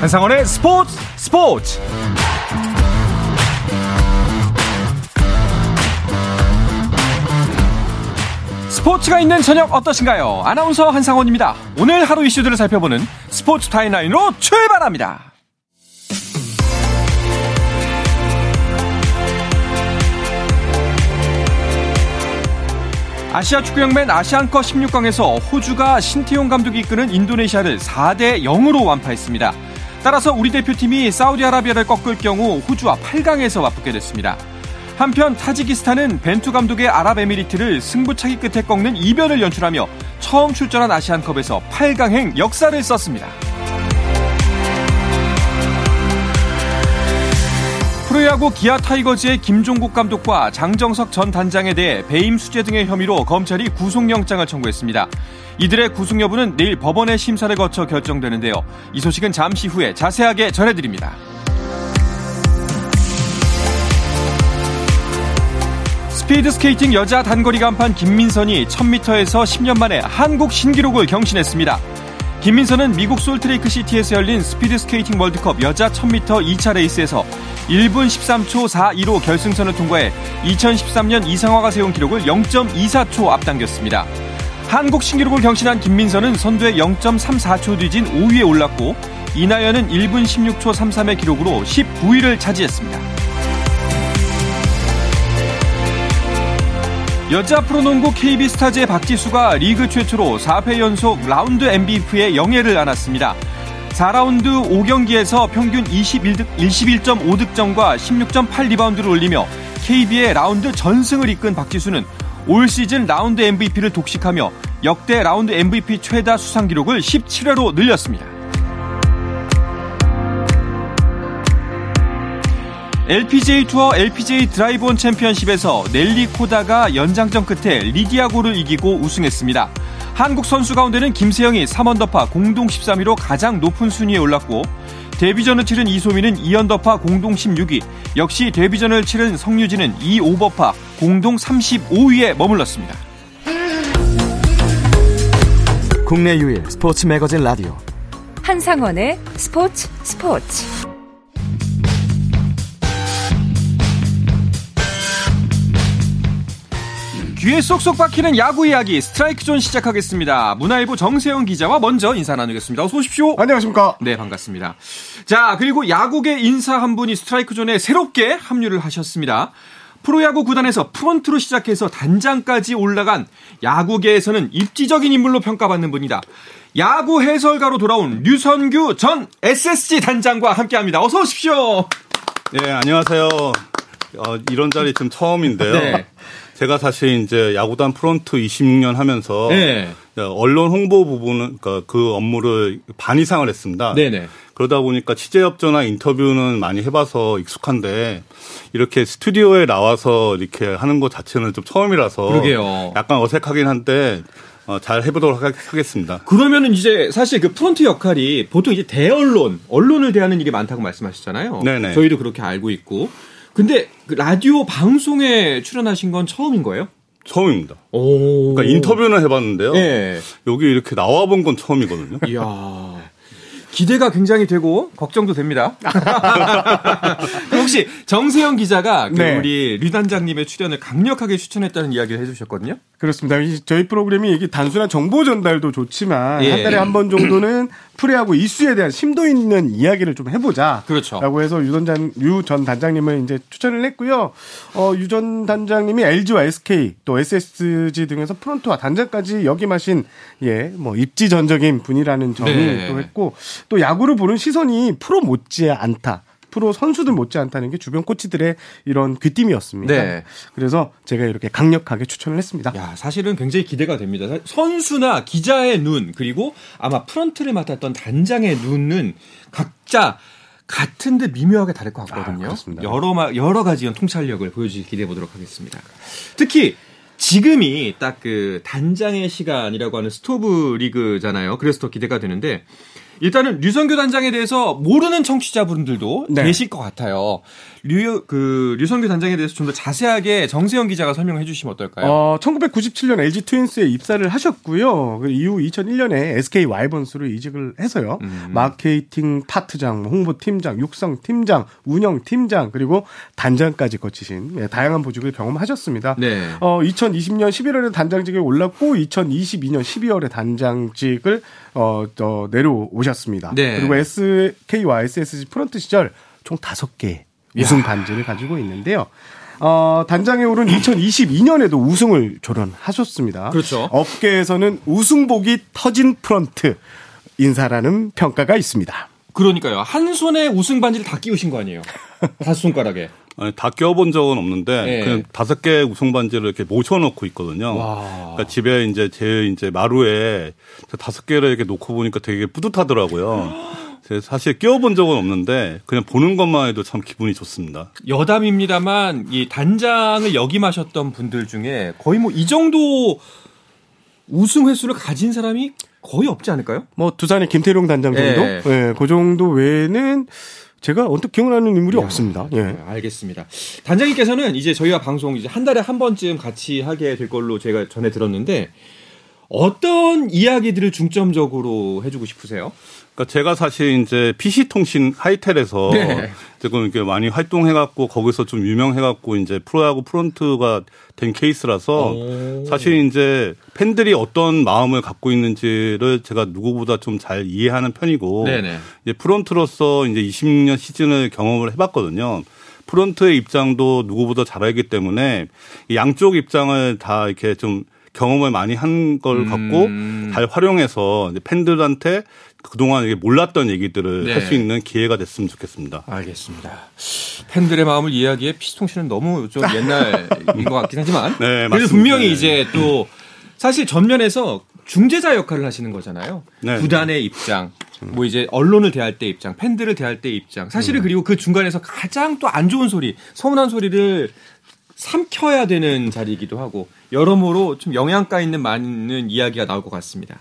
한상원의 스포츠 스포츠 스포츠가 있는 저녁 어떠신가요? 아나운서 한상원입니다. 오늘 하루 이슈들을 살펴보는 스포츠 타임라인으로 출발합니다. 아시아 축구연맹 아시안컵 16강에서 호주가 신태용 감독이 이끄는 인도네시아를 4대 0으로 완파했습니다. 따라서 우리 대표팀이 사우디아라비아를 꺾을 경우 호주와 8강에서 맞붙게 됐습니다. 한편 타지키스탄은 벤투 감독의 아랍에미리트를 승부차기 끝에 꺾는 이변을 연출하며 처음 출전한 아시안컵에서 8강행 역사를 썼습니다. 프로야구 기아 타이거즈의 김종국 감독과 장정석 전 단장에 대해 배임 수재 등의 혐의로 검찰이 구속영장을 청구했습니다. 이들의 구속 여부는 내일 법원의 심사를 거쳐 결정되는데요. 이 소식은 잠시 후에 자세하게 전해드립니다. 스피드 스케이팅 여자 단거리 간판 김민선이 1000m에서 10년 만에 한국 신기록을 경신했습니다. 김민선은 미국 솔트레이크 시티에서 열린 스피드 스케이팅 월드컵 여자 1000m 2차 레이스에서 1분 13초 42로 결승선을 통과해 2013년 이상화가 세운 기록을 0.24초 앞당겼습니다. 한국 신기록을 경신한 김민선은 선두에 0.34초 뒤진 5위에 올랐고 이나연은 1분 16초 33의 기록으로 19위를 차지했습니다. 여자 프로농구 KB스타즈의 박지수가 리그 최초로 4회 연속 라운드 MVP의 영예를 안았습니다. 4라운드 5경기에서 평균 21득, 21.5득점과 16.8 리바운드를 올리며 KB의 라운드 전승을 이끈 박지수는 올 시즌 라운드 MVP를 독식하며 역대 라운드 MVP 최다 수상 기록을 17회로 늘렸습니다. LPGA 투어 LPGA 드라이브온 챔피언십에서 넬리 코다가 연장전 끝에 리디아고를 이기고 우승했습니다. 한국 선수 가운데는 김세영이 3언더파 공동 13위로 가장 높은 순위에 올랐고 데뷔전을 치른 이소미는 2언더파 공동 16위, 역시 데뷔전을 치른 성유진은 2오버파 공동 35위에 머물렀습니다. 국내 유일 스포츠 매거진 라디오 한상원의 스포츠 스포츠 귀에 쏙쏙 박히는 야구 이야기 스트라이크 존 시작하겠습니다. 문화일보 정세영 기자와 먼저 인사 나누겠습니다. 어서 오십시오. 안녕하십니까. 네, 반갑습니다. 자, 그리고 야구계 인사 한 분이 스트라이크 존에 새롭게 합류를 하셨습니다. 프로야구 구단에서 프론트로 시작해서 단장까지 올라간 야구계에서는 입지전적인 인물로 평가받는 분이다. 야구 해설가로 돌아온 류선규 전 SSG 단장과 함께합니다. 어서 오십시오. 네, 안녕하세요. 어, 이런 자리 지금 처음인데요. 네. 제가 사실 이제 야구단 프론트 26년 하면서 네. 언론 홍보 부분은 그러니까 그 업무를 반 이상을 했습니다. 네네. 그러다 보니까 취재 협조나 인터뷰는 많이 해봐서 익숙한데 이렇게 스튜디오에 나와서 이렇게 하는 것 자체는 좀 처음이라서 그러게요. 약간 어색하긴 한데 어, 잘 해보도록 하겠습니다. 그러면은 이제 사실 그 프론트 역할이 보통 이제 대언론, 언론을 대하는 일이 많다고 말씀하셨잖아요. 네네. 저희도 그렇게 알고 있고. 근데 그 라디오 방송에 출연하신 건 처음인 거예요? 처음입니다. 오. 그러니까 인터뷰는 해봤는데요. 네. 여기 이렇게 나와본 건 처음이거든요. 이야. 기대가 굉장히 되고 걱정도 됩니다. 혹시 정세영 기자가 그 네. 우리 류 단장님의 출연을 강력하게 추천했다는 이야기를 해주셨거든요. 그렇습니다. 저희 프로그램이 이게 단순한 정보 전달도 좋지만 예. 한 달에 한 번 정도는 프레하고 이슈에 대한 심도 있는 이야기를 좀 해보자. 그렇죠. 라고 해서 유전장 유전 단장님을 이제 추천을 했고요. 어, 유전 단장님이 LG와 SK 또 SSG 등에서 프론트와 단장까지 역임하신 예, 뭐 입지전적인 분이라는 점이 네. 또 했고 또 야구를 보는 시선이 프로 못지 않다. 프로 선수들 못지않다는 게 주변 코치들의 이런 귀띔이었습니다. 네. 그래서 제가 이렇게 강력하게 추천을 했습니다. 야, 사실은 굉장히 기대가 됩니다. 선수나 기자의 눈 그리고 아마 프런트를 맡았던 단장의 눈은 각자 같은 데 미묘하게 다를 것 같거든요. 아, 여러 여러 가지 통찰력을 보여주길 기대해 보도록 하겠습니다. 특히 지금이 딱 그 단장의 시간이라고 하는 스토브 리그잖아요. 그래서 더 기대가 되는데 일단은 류선규 단장에 대해서 모르는 청취자분들도 네. 계실 것 같아요. 류, 그, 류성규 단장에 대해서 좀 더 자세하게 정세영 기자가 설명해 주시면 어떨까요? 어, 1997년 LG 트윈스에 입사를 하셨고요. 그 이후 2001년에 SK 와이번스로 이직을 해서요. 음. 마케팅 파트장, 홍보팀장, 육성팀장, 운영팀장, 그리고 단장까지 거치신 예, 다양한 보직을 경험하셨습니다. 네. 어, 2020년 11월에 단장직에 올랐고 2022년 12월에 단장직을 어, 어 내려오셨습니다. 네. 그리고 SK와 SSG 프런트 시절 총 5개 우승 반지를 가지고 있는데요. 어, 단장에 오른 2022년에도 우승을 조련하셨습니다. 그렇죠. 업계에서는 우승복이 터진 프런트 인사라는 평가가 있습니다. 그러니까요. 한 손에 우승 반지를 다 끼우신 거 아니에요? 다섯 손가락에. 아니, 다 껴본 적은 없는데 네. 그냥 다섯 개 우승 반지를 이렇게 모셔놓고 있거든요. 그러니까 집에 이제 제 이제 마루에 다섯 개를 이렇게 놓고 보니까 되게 뿌듯하더라고요. 사실 끼워본 적은 없는데 그냥 보는 것만 해도 참 기분이 좋습니다. 여담입니다만 이 단장을 역임하셨던 분들 중에 거의 뭐 이 정도 우승 횟수를 가진 사람이 거의 없지 않을까요? 뭐 두산의 김태룡 단장 정도, 예, 네, 그 정도 외에는 제가 언뜻 기억나는 인물이 야, 없습니다. 예. 네, 알겠습니다. 단장님께서는 이제 저희와 방송 이제 한 달에 한 번쯤 같이 하게 될 걸로 제가 전해 들었는데 어떤 이야기들을 중점적으로 해주고 싶으세요? 그러니까 제가 사실 이제 PC 통신 하이텔에서 네. 조금 이렇게 많이 활동해갖고 거기서 좀 유명해갖고 이제 프로야구 프론트가 된 케이스라서 오. 사실 이제 팬들이 어떤 마음을 갖고 있는지를 제가 누구보다 좀 잘 이해하는 편이고 네네. 이제 프론트로서 이제 20년 시즌을 경험을 해봤거든요. 프론트의 입장도 누구보다 잘 알기 때문에 양쪽 입장을 다 이렇게 좀 경험을 많이 한걸 갖고 음. 잘 활용해서 팬들한테 그동안 몰랐던 얘기들을 네. 할수 있는 기회가 됐으면 좋겠습니다. 알겠습니다. 팬들의 마음을 이해하기에 피스통 씨는 너무 좀 옛날인 것 같긴 하지만. 네, 그래서 분명히 이제 또 사실 전면에서 중재자 역할을 하시는 거잖아요. 네. 구단의 입장, 뭐 이제 언론을 대할 때 입장, 팬들을 대할 때 입장. 사실은 음. 그리고 그 중간에서 가장 또 안 좋은 소리, 서운한 소리를 삼켜야 되는 자리이기도 하고 여러모로 좀 영양가 있는 많은 이야기가 나올 것 같습니다.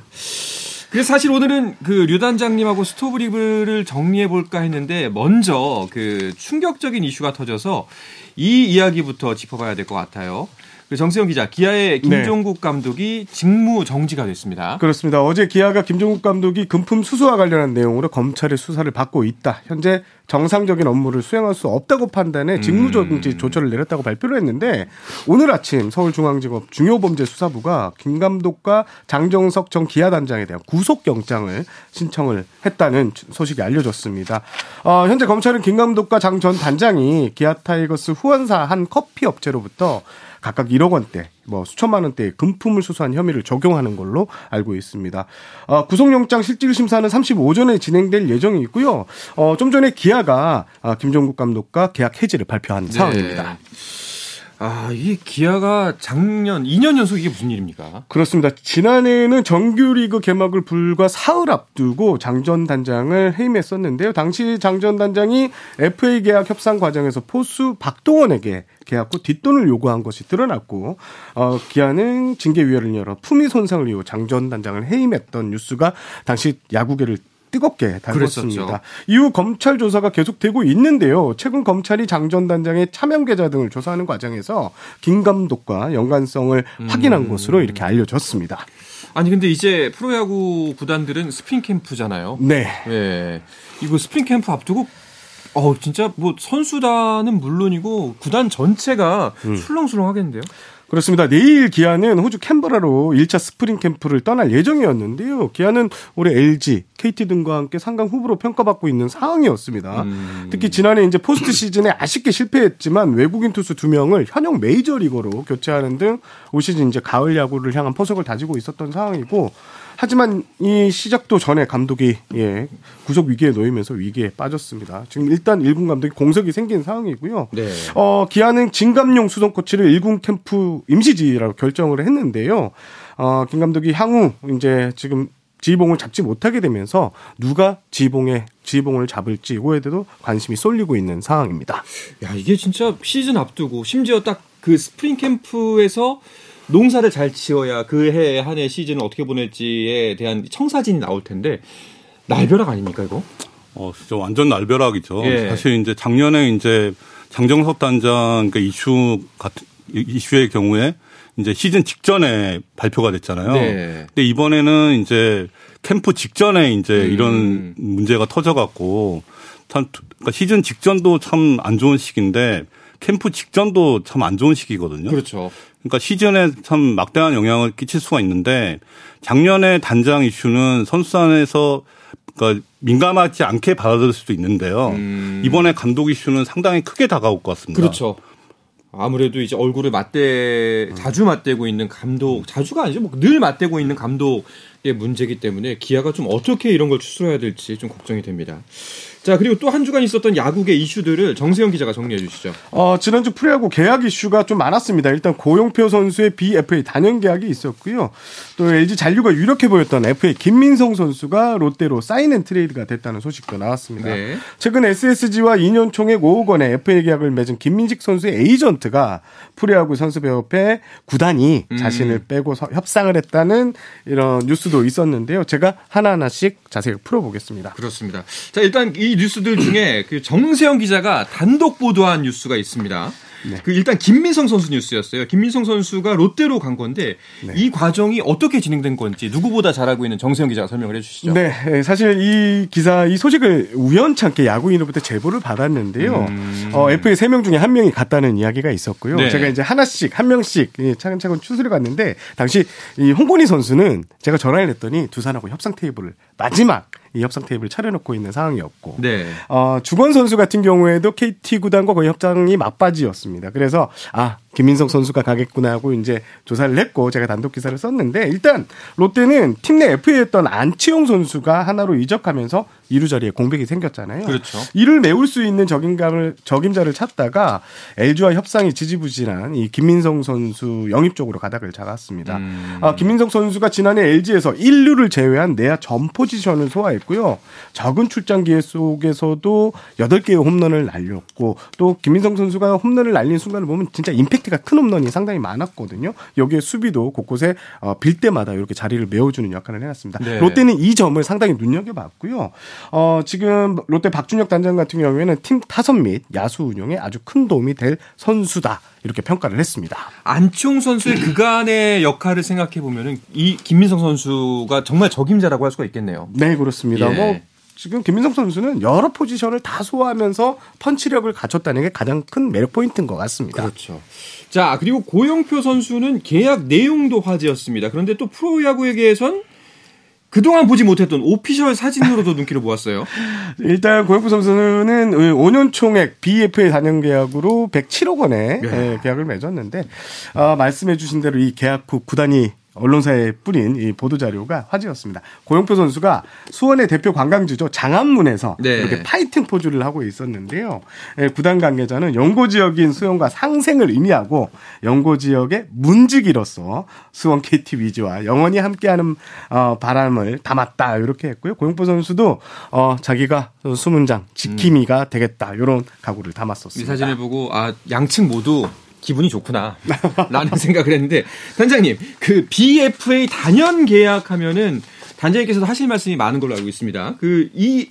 그래서 사실 오늘은 그 류단장님하고 스토브리그를 정리해 볼까 했는데 먼저 그 충격적인 이슈가 터져서 이 이야기부터 짚어봐야 될 것 같아요. 그 정세영 기자, 기아의 네. 김종국 네. 감독이 직무 정지가 됐습니다. 그렇습니다. 어제 기아가 김종국 감독이 금품 수수와 관련한 내용으로 검찰의 수사를 받고 있다. 현재 정상적인 업무를 수행할 수 없다고 판단해 직무 정지 음. 조처를 내렸다고 발표를 했는데 오늘 아침 서울중앙지법 중요범죄수사부가 김 감독과 장정석 전 기아 단장에 대한 구속 영장을 신청을 했다는 소식이 알려졌습니다. 어, 현재 검찰은 김 감독과 장 전 단장이 기아 타이거스 후원사 한 커피 업체로부터 각각 1억 원대, 뭐 수천만 원대의 금품을 수수한 혐의를 적용하는 걸로 알고 있습니다. 어, 구속영장 실질 심사는 30일 오전에 진행될 예정이고요. 어, 좀 전에 기아가 아, 김종국 감독과 계약 해지를 발표한 네. 상황입니다. 아, 이게 기아가 작년 2년 연속 이게 무슨 일입니까? 그렇습니다. 지난해에는 정규리그 개막을 불과 사흘 앞두고 장전 단장을 해임했었는데요. 당시 장전 단장이 FA 계약 협상 과정에서 포수 박동원에게 계약 후 뒷돈을 요구한 것이 드러났고 어, 기아는 징계위원회를 열어 품위 손상을 이유 장전 단장을 해임했던 뉴스가 당시 야구계를 뜨겁게 달궜습니다. 이후 검찰 조사가 계속되고 있는데요. 최근 검찰이 장 전 단장의 차명 계좌 등을 조사하는 과정에서 김 감독과 연관성을 음. 확인한 것으로 이렇게 알려졌습니다. 아니 근데 이제 프로야구 구단들은 스프링 캠프잖아요. 네. 예. 이거 스프링 캠프 앞두고 어 진짜 뭐 선수단은 물론이고 구단 전체가 음. 술렁술렁하겠는데요. 그렇습니다. 내일 기아는 호주 캔버라로 1차 스프링 캠프를 떠날 예정이었는데요. 기아는 올해 LG, KT 등과 함께 3강 후보로 평가받고 있는 상황이었습니다. 음. 특히 지난해 이제 포스트 시즌에 아쉽게 실패했지만 외국인 투수 두 명을 현역 메이저리거로 교체하는 등 올 시즌 이제 가을 야구를 향한 포석을 다지고 있었던 상황이고 하지만 이 시작도 전에 감독이 예, 구속 위기에 놓이면서 위기에 빠졌습니다. 지금 일단 1군 감독이 공석이 생긴 상황이고요. 네. 어, 기아는 진감용 수동 코치를 1군 캠프 임시지라고 결정을 했는데요. 어, 김 감독이 향후 이제 지금 지봉을 잡지 못하게 되면서 누가 지봉에 지봉을 잡을지 이거에 대해서 관심이 쏠리고 있는 상황입니다. 야 이게 진짜 시즌 앞두고 심지어 딱 그 스프링 캠프에서 농사를 잘 지어야 그 해 한 해 시즌을 어떻게 보낼지에 대한 청사진이 나올 텐데 날벼락 아닙니까 이거? 어, 진짜 완전 날벼락이죠. 예. 사실 이제 작년에 이제 장정석 단장 그 이슈 같은 이슈의 경우에 이제 시즌 직전에 발표가 됐잖아요. 네. 근데 이번에는 이제 캠프 직전에 이제 음. 이런 문제가 터져갖고 참 그러니까 시즌 직전도 참 안 좋은 시기인데 캠프 직전도 참 안 좋은 시기거든요. 그렇죠. 그러니까 시즌에 참 막대한 영향을 끼칠 수가 있는데 작년에 단장 이슈는 선수단에서 그러니까 민감하지 않게 받아들일 수도 있는데요. 음. 이번에 감독 이슈는 상당히 크게 다가올 것 같습니다. 그렇죠. 아무래도 이제 얼굴을 맞대 자주 맞대고 있는 감독 자주가 아니죠 뭐 늘 맞대고 있는 감독의 문제기 때문에 기아가 좀 어떻게 이런 걸 추스러야 될지 좀 걱정이 됩니다. 자 그리고 또 한 주간 있었던 야구계 이슈들을 정세영 기자가 정리해 주시죠. 어, 지난주 프로야구 계약 이슈가 좀 많았습니다. 일단 고용표 선수의 BFA 단연 계약이 있었고요. 또 LG 잔류가 유력해 보였던 FA 김민성 선수가 롯데로 사인앤 트레이드가 됐다는 소식도 나왔습니다. 네. 최근 SSG와 2년 총액 5억 원의 FA 계약을 맺은 김민직 선수의 에이전트가 프로야구 선수협회 구단이 음. 자신을 빼고 협상을 했다는 이런 뉴스 도 있었는데요. 제가 하나하나씩 자세히 풀어보겠습니다. 그렇습니다. 자 일단 이 뉴스들 중에 그 정세영 기자가 단독 보도한 뉴스가 있습니다. 네. 그 일단 김민성 선수 뉴스였어요. 김민성 선수가 롯데로 간 건데 네. 이 과정이 어떻게 진행된 건지 누구보다 잘 알고 있는 정세영 기자가 설명을 해주시죠. 네, 예, 사실 이 기사 이 소식을 우연찮게 야구인으로부터 제보를 받았는데요. 음... 어, FA 3명 중에 한 명이 갔다는 이야기가 있었고요. 네. 제가 이제 하나씩 한 명씩 차근차근 추스려 갔는데 당시 이 홍건희 선수는 제가 전화를 했더니 두산하고 협상 테이블을 마지막 이 협상 테이블을 차려놓고 있는 상황이었고 네. 어, 주건 선수 같은 경우에도 KT 구단과 거의 협상이 막바지였습니다. 그래서 아 김민석 선수가 가겠구나 하고 이제 조사를 했고 제가 단독 기사를 썼는데 일단 롯데는 팀 내 FA였던 안치홍 선수가 하나로 이적하면서 이루 자리에 공백이 생겼잖아요. 그렇죠. 이를 메울 수 있는 적임감을 적임자를 찾다가 LG와 협상이 지지부진한 이 김민성 선수 영입 쪽으로 가닥을 잡았습니다. 음. 아, 김민성 선수가 지난해 LG에서 1루를 제외한 내야 전 포지션을 소화했고요. 적은 출장 기회 속에서도 8개의 홈런을 날렸고 또 김민성 선수가 홈런을 날린 순간을 보면 진짜 임팩트 임팩트가 큰 홈런이 상당히 많았거든요. 여기에 수비도 곳곳에 어, 빌 때마다 이렇게 자리를 메워주는 역할을 해놨습니다. 네. 롯데는 이 점을 상당히 눈여겨봤고요. 어, 지금 롯데 박준혁 단장 같은 경우에는 팀 타선 및 야수 운영에 아주 큰 도움이 될 선수다. 이렇게 평가를 했습니다. 안치홍 선수의 그간의 역할을 생각해 보면은 이 김민성 선수가 정말 적임자라고 할 수가 있겠네요. 네, 그렇습니다. 예. 뭐 지금 김민성 선수는 여러 포지션을 다 소화하면서 펀치력을 갖췄다는 게 가장 큰 매력 포인트인 것 같습니다. 그렇죠. 자, 그리고 고영표 선수는 계약 내용도 화제였습니다. 그런데 또 프로야구에게선 그동안 보지 못했던 오피셜 사진으로도 눈길을 모았어요. 일단 고영표 선수는 5년 총액 BFA 단연 계약으로 107억 원의 네. 계약을 맺었는데 어, 말씀해 주신 대로 이 계약 후 구단이 언론사에 뿌린 이 보도 자료가 화제였습니다. 고영표 선수가 수원의 대표 관광지죠 장안문에서 네. 이렇게 파이팅 포즈를 하고 있었는데요. 예, 구단 관계자는 연고 지역인 수원과 상생을 의미하고 연고 지역의 문지기로서 수원 KT 위즈와 영원히 함께하는 어, 바람을 담았다 이렇게 했고요. 고영표 선수도 어, 자기가 수문장 지킴이가 음. 되겠다 이런 각오를 담았었습니다. 이 사진을 보고 아 양측 모두 기분이 좋구나. 라는 생각을 했는데, 단장님, 그 BFA 단연 계약하면은 단장님께서도 하실 말씀이 많은 걸로 알고 있습니다. 그, 이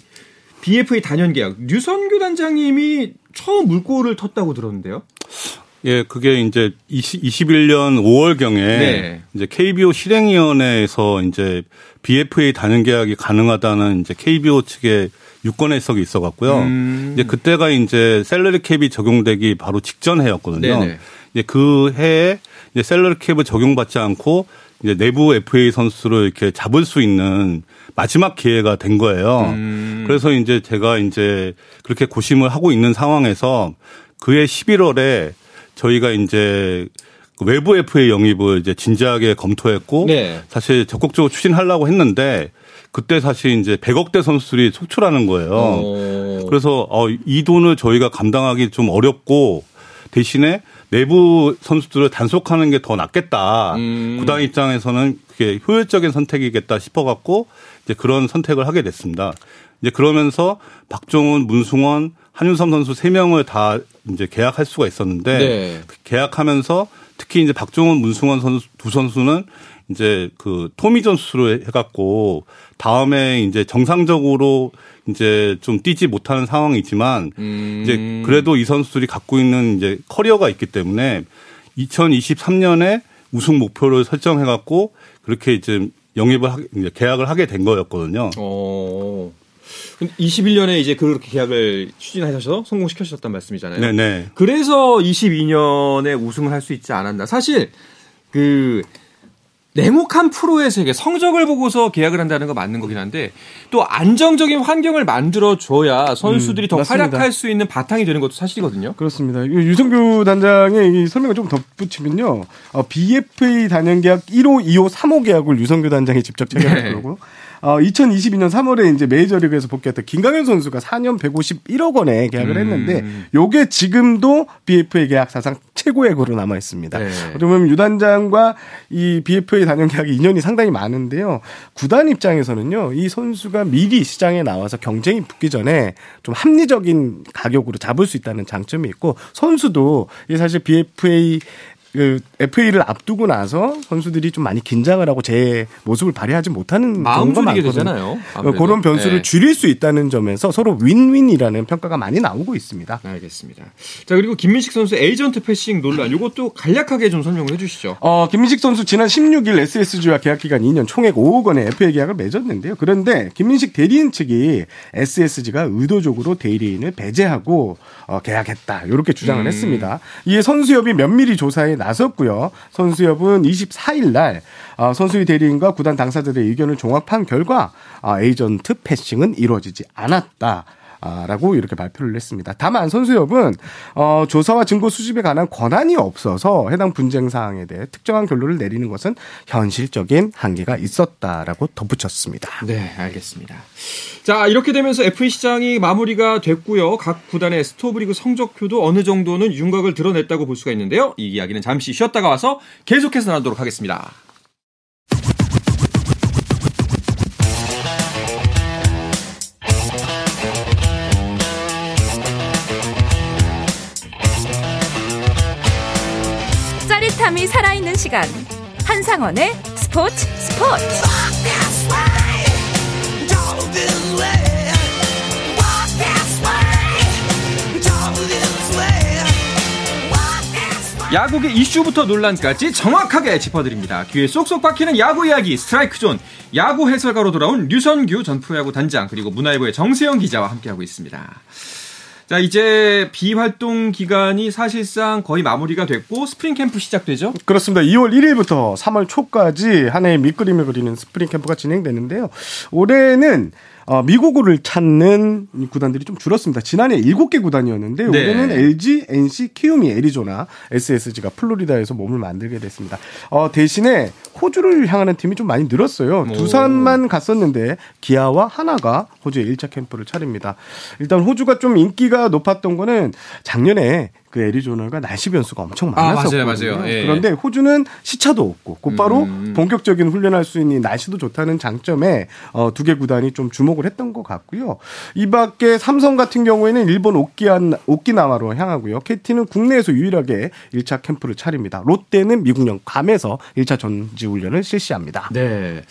BFA 단연 계약, 류선규 단장님이 처음 물꼬를 텄다고 들었는데요? 예, 그게 이제 20, 21년 5월경에 네. 이제 KBO 실행위원회에서 이제 BFA 단연 계약이 가능하다는 이제 KBO 측의 유권 해석이 있어 갖고요. 음. 이제 그때가 이제 셀러리 캡이 적용되기 바로 직전 해였거든요. 네네. 이제 그 해에 이제 셀러리 캡을 적용받지 않고 이제 내부 FA 선수를 이렇게 잡을 수 있는 마지막 기회가 된 거예요. 음. 그래서 이제 제가 이제 그렇게 고심을 하고 있는 상황에서 그해 11월에 저희가 이제 그 외부 FA 영입을 이제 진지하게 검토했고 네. 사실 적극적으로 추진하려고 했는데 그때 사실 이제 100억대 선수들이 속출하는 거예요. 오. 그래서 어, 이 돈을 저희가 감당하기 좀 어렵고 대신에 내부 선수들을 단속하는 게 더 낫겠다. 음. 구단 입장에서는 그게 효율적인 선택이겠다 싶어갖고 이제 그런 선택을 하게 됐습니다. 이제 그러면서 박종훈, 문승원, 한윤섬 선수 3명을 다 이제 계약할 수가 있었는데 네. 계약하면서 특히 이제 박종훈, 문승원 선수 두 선수는 이제 그 토미 전 수술을 해갖고 다음에 이제 정상적으로 이제 좀 뛰지 못하는 상황이지만 음. 이제 그래도 이 선수들이 갖고 있는 이제 커리어가 있기 때문에 2023년에 우승 목표를 설정해갖고 그렇게 이제 영입을 하게, 이제 계약을 하게 된 거였거든요. 어. 21년에 이제 그렇게 계약을 추진하셔서 성공시켜주셨단 말씀이잖아요. 네네. 그래서 22년에 우승을 할 수 있지 않았나. 사실 그 냉혹한 프로의 세계 성적을 보고서 계약을 한다는 거 맞는 거긴 한데 또 안정적인 환경을 만들어 줘야 선수들이 음, 더 맞습니다. 활약할 수 있는 바탕이 되는 것도 사실이거든요. 그렇습니다. 유성규 단장의 이 설명을 좀 덧붙이면요. 어, BFA 단연 계약 1호, 2호, 3호 계약을 유성규 단장이 직접 체결했더라고요. 네. 어, 2022년 3월에 이제 메이저리그에서 복귀했던 김강현 선수가 4년 151억 원에 계약을 음. 했는데 요게 지금도 BFA 계약 사상 최고액으로 남아 있습니다. 네. 그러면 유단장과 이 BFA 단연 계약이 인연이 상당히 많은데요. 구단 입장에서는요. 이 선수가 미리 시장에 나와서 경쟁이 붙기 전에 좀 합리적인 가격으로 잡을 수 있다는 장점이 있고 선수도 사실 BFA 그 FA를 앞두고 나서 선수들이 좀 많이 긴장을 하고 제 모습을 발휘하지 못하는 경우가 많거든요. 어, 그런 변수를 네. 줄일 수 있다는 점에서 서로 윈윈이라는 평가가 많이 나오고 있습니다. 알겠습니다. 자 그리고 김민식 선수 에이전트 패싱 논란 이것도 간략하게 좀 설명을 해주시죠. 어 김민식 선수 지난 16일 SSG와 계약 기간 2년 총액 5억 원의 FA 계약을 맺었는데요. 그런데 김민식 대리인 측이 SSG가 의도적으로 대리인을 배제하고 어, 계약했다 이렇게 주장을 음. 했습니다. 이에 선수협이 면밀히 조사에 나섰고요. 선수협은 24일 날 어, 선수의 대리인과 구단 당사자들의 의견을 종합한 결과 어, 에이전트 패싱은 이루어지지 않았다. 라고 이렇게 발표를 했습니다. 다만 선수협은 어, 조사와 증거 수집에 관한 권한이 없어서 해당 분쟁 사항에 대해 특정한 결론을 내리는 것은 현실적인 한계가 있었다라고 덧붙였습니다. 네, 알겠습니다. 자, 이렇게 되면서 FA 시장이 마무리가 됐고요. 각 구단의 스토브리그 성적표도 어느 정도는 윤곽을 드러냈다고 볼 수가 있는데요. 이 이야기는 잠시 쉬었다가 와서 계속해서 나누도록 하겠습니다. 짜릿함이 살아있는 시간 한상원의 스포츠 스포츠 야구의 이슈부터 논란까지 정확하게 짚어드립니다. 귀에 쏙쏙 박히는 야구 이야기 스트라이크 존 야구 해설가로 돌아온 류선규 전 프로야구 단장 그리고 문화일보의 정세영 기자와 함께하고 있습니다. 자, 이제 비활동 기간이 사실상 거의 마무리가 됐고 스프링 캠프 시작되죠? 그렇습니다. 2월 1일부터 3월 초까지 한 해의 밑그림을 그리는 스프링 캠프가 진행되는데요. 올해는 어, 미국을 찾는 구단들이 좀 줄었습니다. 지난해 7개 구단이었는데 네. 올해는 LG, NC, 키움이 애리조나, SSG가 플로리다에서 몸을 만들게 됐습니다. 어, 대신에 호주를 향하는 팀이 좀 많이 늘었어요. 오. 두산만 갔었는데 기아와 하나가 호주에 1차 캠프를 차립니다. 일단 호주가 좀 인기가 높았던 거는 작년에 그 애리조나가 날씨 변수가 엄청 많았었거든요. 아, 맞아요, 맞아요. 예. 그런데 호주는 시차도 없고 곧바로 음. 본격적인 훈련할 수 있는 날씨도 좋다는 장점에 어, 두 개 구단이 좀 주목을 했던 것 같고요. 이밖에 삼성 같은 경우에는 일본 오키안, 오키나와로 향하고요. KT는 국내에서 유일하게 1차 캠프를 차립니다. 롯데는 미국령 괌에서 1차 전지 훈련을 실시합니다. 네.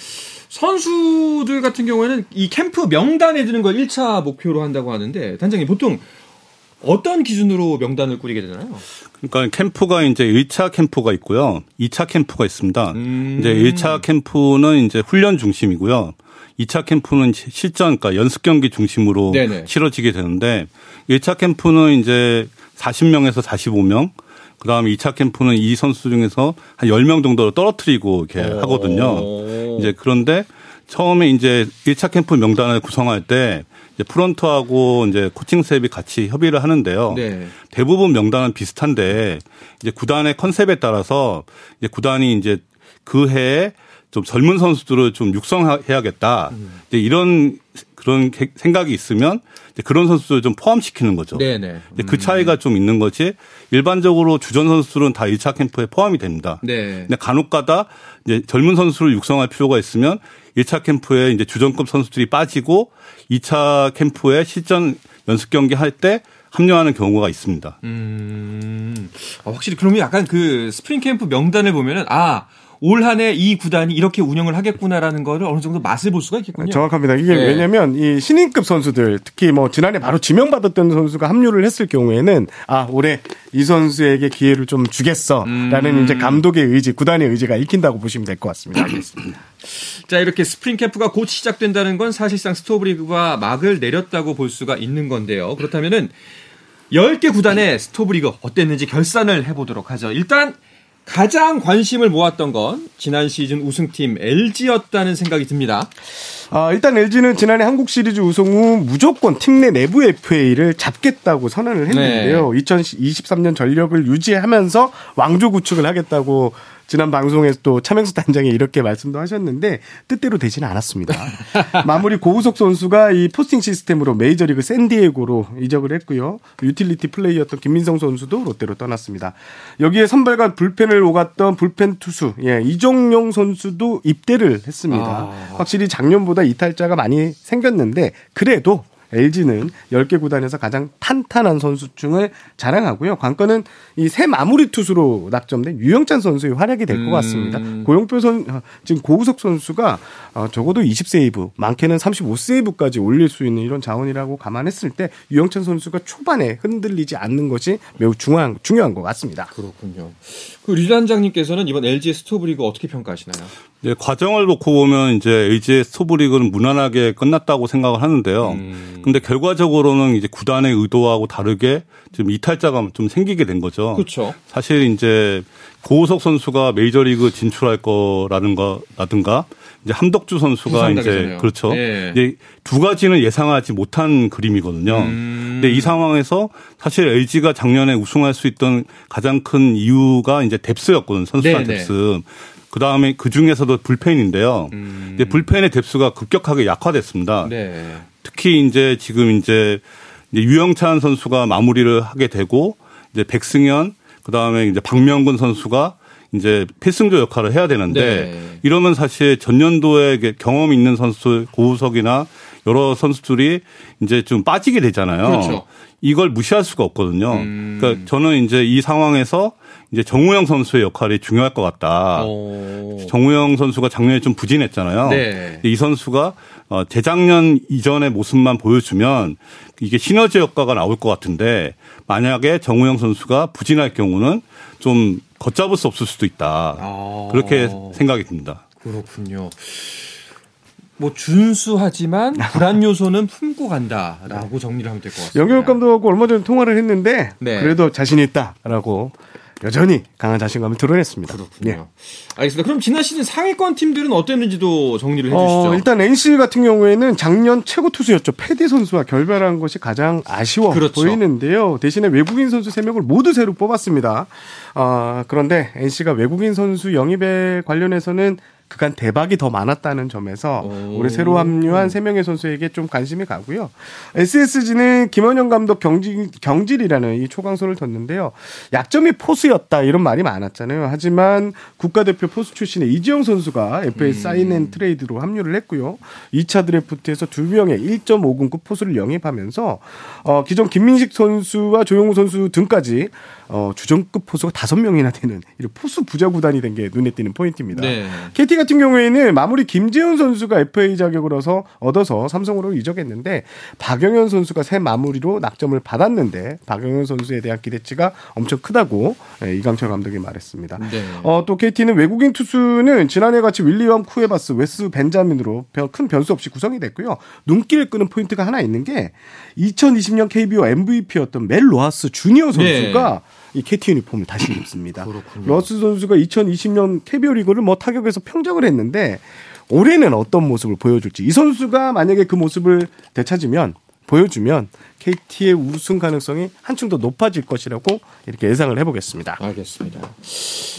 선수들 같은 경우에는 이 캠프 명단에 드는 걸 1차 목표로 한다고 하는데 단장님 보통 어떤 기준으로 명단을 꾸리게 되나요? 그러니까 캠프가 이제 1차 캠프가 있고요. 2차 캠프가 있습니다. 음. 이제 1차 캠프는 이제 훈련 중심이고요. 2차 캠프는 실전, 그러니까 연습 경기 중심으로 네네. 치러지게 되는데 1차 캠프는 이제 40명에서 45명, 그 다음에 2차 캠프는 이 선수 중에서 한 10명 정도로 떨어뜨리고 이렇게 오. 하거든요. 이제 그런데 처음에 이제 1차 캠프 명단을 구성할 때 이제 프런트하고 이제 코칭 스태프가 같이 협의를 하는데요. 네. 대부분 명단은 비슷한데 이제 구단의 컨셉에 따라서 이제 구단이 이제 그 해에 좀 젊은 선수들을 좀 육성해야겠다. 음. 이제 이런 그런 생각이 있으면 이제 그런 선수들을 좀 포함시키는 거죠. 네네. 네. 음. 그 차이가 좀 있는 거지. 일반적으로 주전 선수들은 다 1차 캠프에 포함이 됩니다. 네. 근데 간혹가다 이제 젊은 선수를 육성할 필요가 있으면 1차 캠프에 이제 주전급 선수들이 빠지고 2차 캠프에 실전 연습 경기 할 때 합류하는 경우가 있습니다. 음, 아, 확실히 그러면 약간 그 스프링 캠프 명단을 보면은 아 올 한 해 이 구단이 이렇게 운영을 하겠구나라는 거를 어느 정도 맛을 볼 수가 있겠군요. 정확합니다. 이게 네. 왜냐면 이 신인급 선수들 특히 뭐 지난해 바로 지명받았던 선수가 합류를 했을 경우에는 아 올해 이 선수에게 기회를 좀 주겠어라는 음. 이제 감독의 의지, 구단의 의지가 읽힌다고 보시면 될 것 같습니다. 알겠습니다. 자 이렇게 스프링 캠프가 곧 시작된다는 건 사실상 스토브리그가 막을 내렸다고 볼 수가 있는 건데요. 그렇다면은 10개 구단의 스토브리그 어땠는지 결산을 해보도록 하죠. 일단 가장 관심을 모았던 건 지난 시즌 우승팀 LG였다는 생각이 듭니다. 아, 일단 LG는 지난해 한국 시리즈 우승 후 무조건 팀 내 내부 FA를 잡겠다고 선언을 했는데요. 네. 2023년 전력을 유지하면서 왕조 구축을 하겠다고 지난 방송에서 또 차명석 단장이 이렇게 말씀도 하셨는데 뜻대로 되지는 않았습니다. 마무리 고우석 선수가 이 포스팅 시스템으로 메이저리그 샌디에고로 이적을 했고요. 유틸리티 플레이어였던 김민성 선수도 롯데로 떠났습니다. 여기에 선발과 불펜을 오갔던 불펜 투수 예, 이정용 선수도 입대를 했습니다. 아. 확실히 작년보다 이탈자가 많이 생겼는데 그래도 LG는 10개 구단에서 가장 탄탄한 선수층을 자랑하고요. 관건은 이 새 마무리 투수로 낙점된 유영찬 선수의 활약이 될 것 같습니다. 음. 고용표 선 어, 지금 고우석 선수가 어, 적어도 20세이브, 많게는 35세이브까지 올릴 수 있는 이런 자원이라고 감안했을 때 유영찬 선수가 초반에 흔들리지 않는 것이 매우 중요한 중요한 것 같습니다. 그렇군요. 그 류 단장님께서는 이번 LG의 스토브리그 어떻게 평가하시나요? 네, 과정을 놓고 보면 이제 LG의 스토브리그는 무난하게 끝났다고 생각을 하는데요. 음. 근데 결과적으로는 이제 구단의 의도하고 다르게 좀 이탈자가 좀 생기게 된 거죠. 그렇죠. 사실 이제 고우석 선수가 메이저리그 진출할 거라는 거라든가 이제 함덕주 선수가 이제 그렇죠. 네. 이제 두 가지는 예상하지 못한 그림이거든요. 음. 근데 이 상황에서 사실 LG가 작년에 우승할 수 있던 가장 큰 이유가 이제 뎁스였거든 선수단 네, 뎁스. 그 다음에 그 중에서도 불펜인데요. 음. 근데 불펜의 뎁스가 급격하게 약화됐습니다. 네. 특히 이제 지금 이제 유영찬 선수가 마무리를 하게 되고 이제 백승현 그 다음에 이제 박명근 선수가 이제 필승조 역할을 해야 되는데 네. 이러면 사실 전년도에 경험 있는 선수 고우석이나 여러 선수들이 이제 좀 빠지게 되잖아요. 그렇죠. 이걸 무시할 수가 없거든요. 음. 그러니까 저는 이제 이 상황에서 이제 정우영 선수의 역할이 중요할 것 같다. 오. 정우영 선수가 작년에 좀 부진했잖아요. 네. 이 선수가 어 재작년 이전의 모습만 보여주면 이게 시너지 효과가 나올 것 같은데 만약에 정우영 선수가 부진할 경우는 좀 걷잡을 수 없을 수도 있다. 아. 그렇게 생각이 듭니다. 그렇군요. 뭐 준수하지만 불안 요소는 품고 간다라고 정리를 하면 될 것 같습니다. 영경 감독하고 얼마 전에 통화를 했는데 네. 그래도 자신 있다라고 여전히 강한 자신감을 드러냈습니다. 그렇군요. 예. 알겠습니다. 그럼 지난 시즌 상위권 팀들은 어땠는지도 정리를 해주시죠. 어, 일단 NC 같은 경우에는 작년 최고 투수였죠. 패디 선수와 결별한 것이 가장 아쉬워 그렇죠. 보이는데요. 대신에 외국인 선수 3명을 모두 새로 뽑았습니다. 어, 그런데 NC가 외국인 선수 영입에 관련해서는 그간 대박이 더 많았다는 점에서 오. 올해 새로 합류한 세 명의 선수에게 좀 관심이 가고요. SSG는 김원영 감독 경질, 경질이라는 이 초강소를 뒀는데요. 약점이 포수였다 이런 말이 많았잖아요. 하지만 국가대표 포수 출신의 이지영 선수가 FA 음. 사인앤 트레이드로 합류를 했고요. 2차 드래프트에서 두 명의 1.5군급 포수를 영입하면서 어, 기존 김민식 선수와 조용우 선수 등까지 어, 주전급 포수가 다섯 명이나 되는 이런 포수 부자 구단이 된 게 눈에 띄는 포인트입니다. 네. KT 같은 경우에는 마무리 김재훈 선수가 FA 자격을 얻어서 얻어서 삼성으로 이적했는데 박영현 선수가 새 마무리로 낙점을 받았는데 박영현 선수에 대한 기대치가 엄청 크다고 예, 이강철 감독이 말했습니다. 네. 어, 또 KT는 외국인 투수는 지난해 같이 윌리엄 쿠에바스, 웨스 벤자민으로 큰 변수 없이 구성이 됐고요. 눈길을 끄는 포인트가 하나 있는 게 2020년 KBO MVP였던 멜 로하스 주니어 선수가 네. 이 KT 유니폼을 다시 입습니다. 로하스 선수가 2020년 KBO 리그를 뭐 타격에서 평정을 했는데 올해는 어떤 모습을 보여줄지 이 선수가 만약에 그 모습을 되찾으면 보여주면 KT의 우승 가능성이 한층 더 높아질 것이라고 이렇게 예상을 해보겠습니다. 알겠습니다.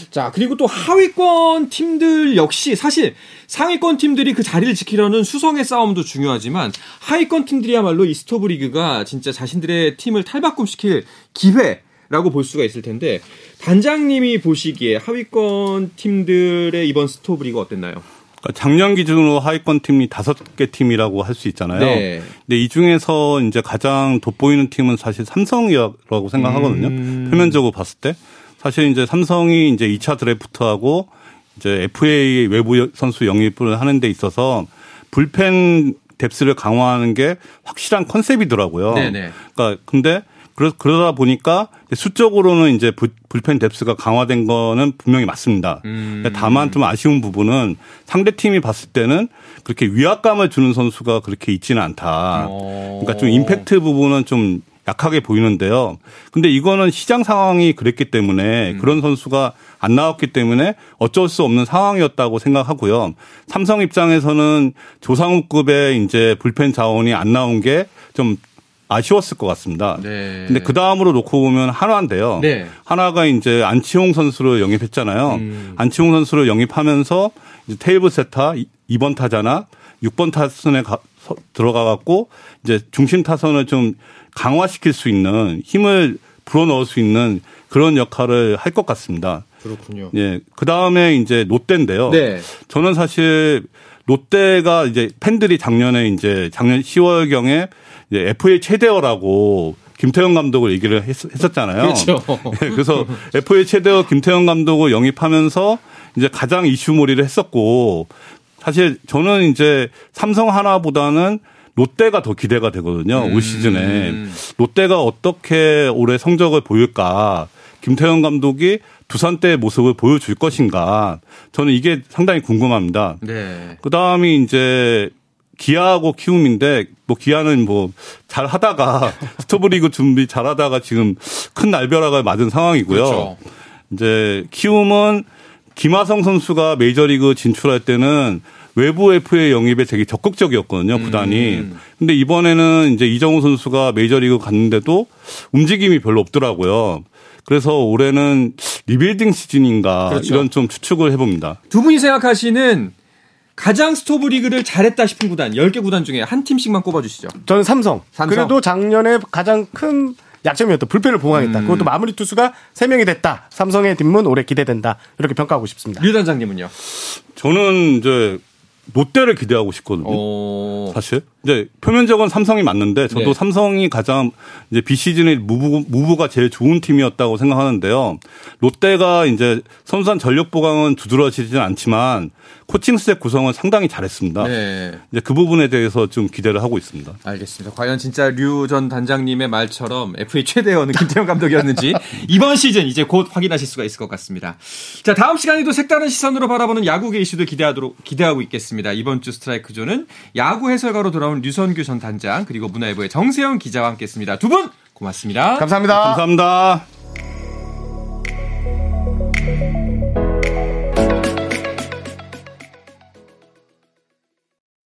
자, 그리고 또 하위권 팀들 역시 사실 상위권 팀들이 그 자리를 지키려는 수성의 싸움도 중요하지만 하위권 팀들이야말로 이 스토브 리그가 진짜 자신들의 팀을 탈바꿈시킬 기회 라고 볼 수가 있을 텐데 단장님이 보시기에 하위권 팀들의 이번 스토브 리그 어땠나요? 그러니까 작년 기준으로 하위권 팀이 다섯 개 팀이라고 할 수 있잖아요. 네. 근데 이 중에서 이제 가장 돋보이는 팀은 사실 삼성이라고 생각하거든요. 음. 표면적으로 봤을 때 사실 이제 삼성이 이제 2차 드래프트하고 이제 FA 외부 선수 영입을 하는 데 있어서 불펜 뎁스를 강화하는 게 확실한 컨셉이더라고요. 네네. 그러니까 근데 그러, 그러다 보니까 수적으로는 이제 불, 펜 뎁스가 강화된 거는 분명히 맞습니다. 음. 다만 좀 아쉬운 부분은 상대 팀이 봤을 때는 그렇게 위압감을 주는 선수가 그렇게 있지는 않다. 오. 그러니까 좀 임팩트 부분은 좀 약하게 보이는데요. 근데 이거는 시장 상황이 그랬기 때문에 음. 그런 선수가 안 나왔기 때문에 어쩔 수 없는 상황이었다고 생각하고요. 삼성 입장에서는 조상우급의 이제 불펜 자원이 안 나온 게 좀 아쉬웠을 것 같습니다. 네. 근데 그 다음으로 놓고 보면 한화인데요. 네. 한화가 이제 안치홍 선수를 영입했잖아요. 음. 안치홍 선수를 영입하면서 테이블 세타 2번 타자나 6번 타선에 가, 들어가 갖고 이제 중심 타선을 좀 강화시킬 수 있는 힘을 불어넣을 수 있는 그런 역할을 할 것 같습니다. 그렇군요. 예. 그 다음에 이제 롯데인데요. 네. 저는 사실 롯데가 이제 팬들이 작년에 이제 작년 10월경에 이제 FA 최대어라고 김태형 감독을 얘기를 했, 었잖아요 그렇죠. 네, 그래서 FA 최대어 김태형 감독을 영입하면서 이제 가장 이슈몰이를 했었고 사실 저는 이제 삼성 하나보다는 롯데가 더 기대가 되거든요. 음. 올 시즌에. 롯데가 어떻게 올해 성적을 보일까. 김태형 감독이 두산 때의 모습을 보여줄 것인가. 저는 이게 상당히 궁금합니다. 네. 그 다음이 이제 기아하고 키움인데 뭐 기아는 뭐 잘 하다가 스토브리그 준비 잘 하다가 지금 큰 날벼락을 맞은 상황이고요. 그렇죠. 이제 키움은 김하성 선수가 메이저리그 진출할 때는 외부 FA 영입에 되게 적극적이었거든요, 구단이. 음. 근데 이번에는 이제 이정후 선수가 메이저리그 갔는데도 움직임이 별로 없더라고요. 그래서 올해는 리빌딩 시즌인가 그렇죠. 이런 좀 추측을 해봅니다. 두 분이 생각하시는 가장 스토브 리그를 잘했다 싶은 구단 10개 구단 중에 한 팀씩만 꼽아주시죠. 저는 삼성. 삼성. 그래도 작년에 가장 큰 약점이었던 불펜을 보강했다. 음. 그것도 마무리 투수가 3명이 됐다. 삼성의 뒷문 올해 기대된다. 이렇게 평가하고 싶습니다. 류 단장님은요? 저는 이제 롯데를 기대하고 싶거든요. 오. 사실 이제 표면적은 삼성이 맞는데 저도 네. 삼성이 가장 이제 비시즌에 무브 무브가 제일 좋은 팀이었다고 생각하는데요. 롯데가 이제 선수단 전력 보강은 두드러지지는 않지만 코칭 스태프 구성은 상당히 잘했습니다. 네. 이제 그 부분에 대해서 좀 기대를 하고 있습니다. 알겠습니다. 과연 진짜 류 전 단장님의 말처럼 FA 최대어는 김태형 감독이었는지 이번 시즌 이제 곧 확인하실 수가 있을 것 같습니다. 자 다음 시간에도 색다른 시선으로 바라보는 야구계 이슈도 기대하도록 기대하고 있겠습니다. 이번 주 스트라이크 존은 야구 해설가로 돌아온 류선규 전 단장 그리고 문화일보의 정세영 기자와 함께했습니다. 두 분 고맙습니다. 감사합니다. 감사합니다.